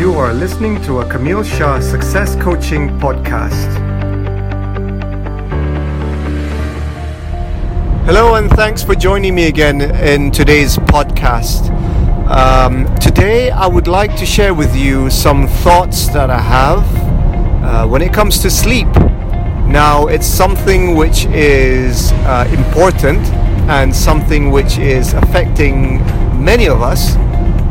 You are listening to a Kamil Shah Success Coaching podcast. Hello, and thanks for joining me again in today's podcast. Um, today, I would like to share with you some thoughts that I have uh, when it comes to sleep. Now, it's something which is uh, important and something which is affecting many of us.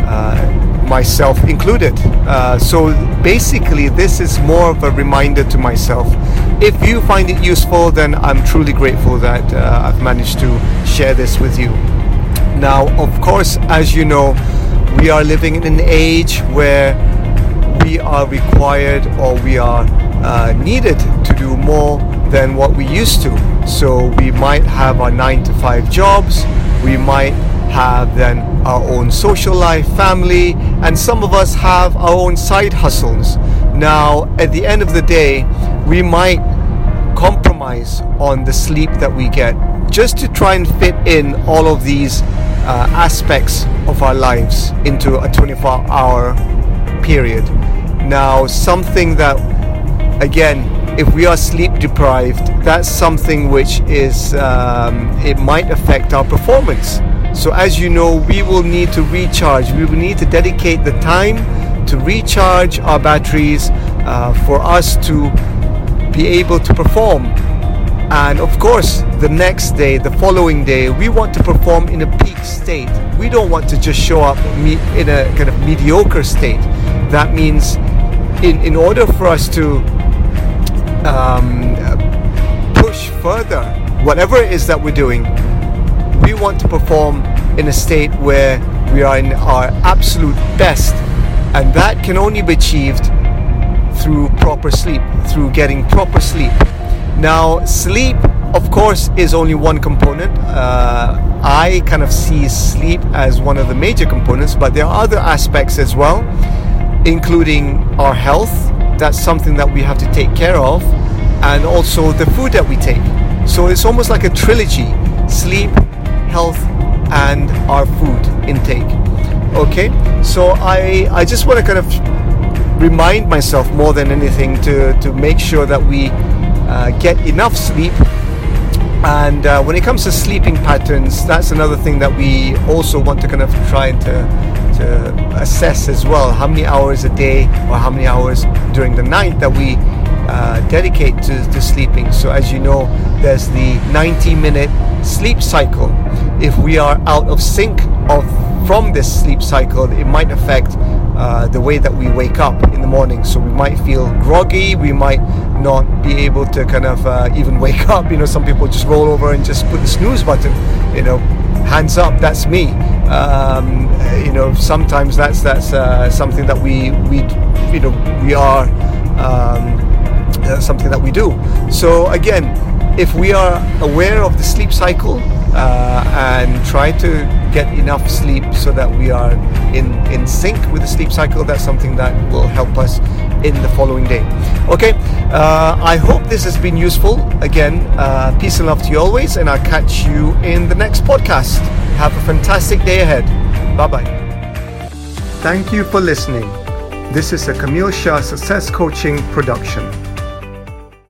Uh, myself included. Uh, so basically, this is more of a reminder to myself. If you find it useful, then I'm truly grateful that uh, I've managed to share this with you. Now, of course, as you know, we are living in an age where we are required or we are uh, needed to do more than what we used to. So we might have our nine to five jobs, we might have then our own social life, family, and some of us have our own side hustles. Now, at the end of the day, we might compromise on the sleep that we get just to try and fit in all of these uh, aspects of our lives into a 24 hour period. Now, something that, again, if we are sleep deprived, that's something which is, um, it might affect our performance. So, as you know, we will need to recharge. We will need to dedicate the time to recharge our batteries uh, for us to be able to perform. And of course, the next day, the following day, we want to perform in a peak state. We don't want to just show up in a kind of mediocre state. That means, in, in order for us to um, push further, whatever it is that we're doing, want to perform in a state where we are in our absolute best, and that can only be achieved through proper sleep, through getting proper sleep. Now, sleep, of course, is only one component. Uh, I kind of see sleep as one of the major components, but there are other aspects as well, including our health. That's something that we have to take care of, and also the food that we take. So it's almost like a trilogy sleep, health, and our food intake. Okay, so I I just want to kind of remind myself more than anything to to make sure that we uh, get enough sleep. And uh, when it comes to sleeping patterns, that's another thing that we also want to kind of try to to assess as well. How many hours a day or how many hours during the night that we uh, dedicate to, to sleeping. So, as you know, there's the 90 minute sleep cycle. If we are out of sync of from this sleep cycle, it might affect uh, the way that we wake up in the morning. So we might feel groggy. We might not be able to kind of uh, even wake up. You know, some people just roll over and just put the snooze button. You know, hands up. That's me. Um, you know, sometimes that's that's uh, something that we we you know we are. Um, uh, something that we do. So again, if we are aware of the sleep cycle uh, and try to get enough sleep so that we are in, in sync with the sleep cycle, that's something that will help us in the following day. Okay, uh, I hope this has been useful. Again, uh, peace and love to you always, and I'll catch you in the next podcast. Have a fantastic day ahead. Bye bye. Thank you for listening. This is a Kamil Shah Success Coaching production.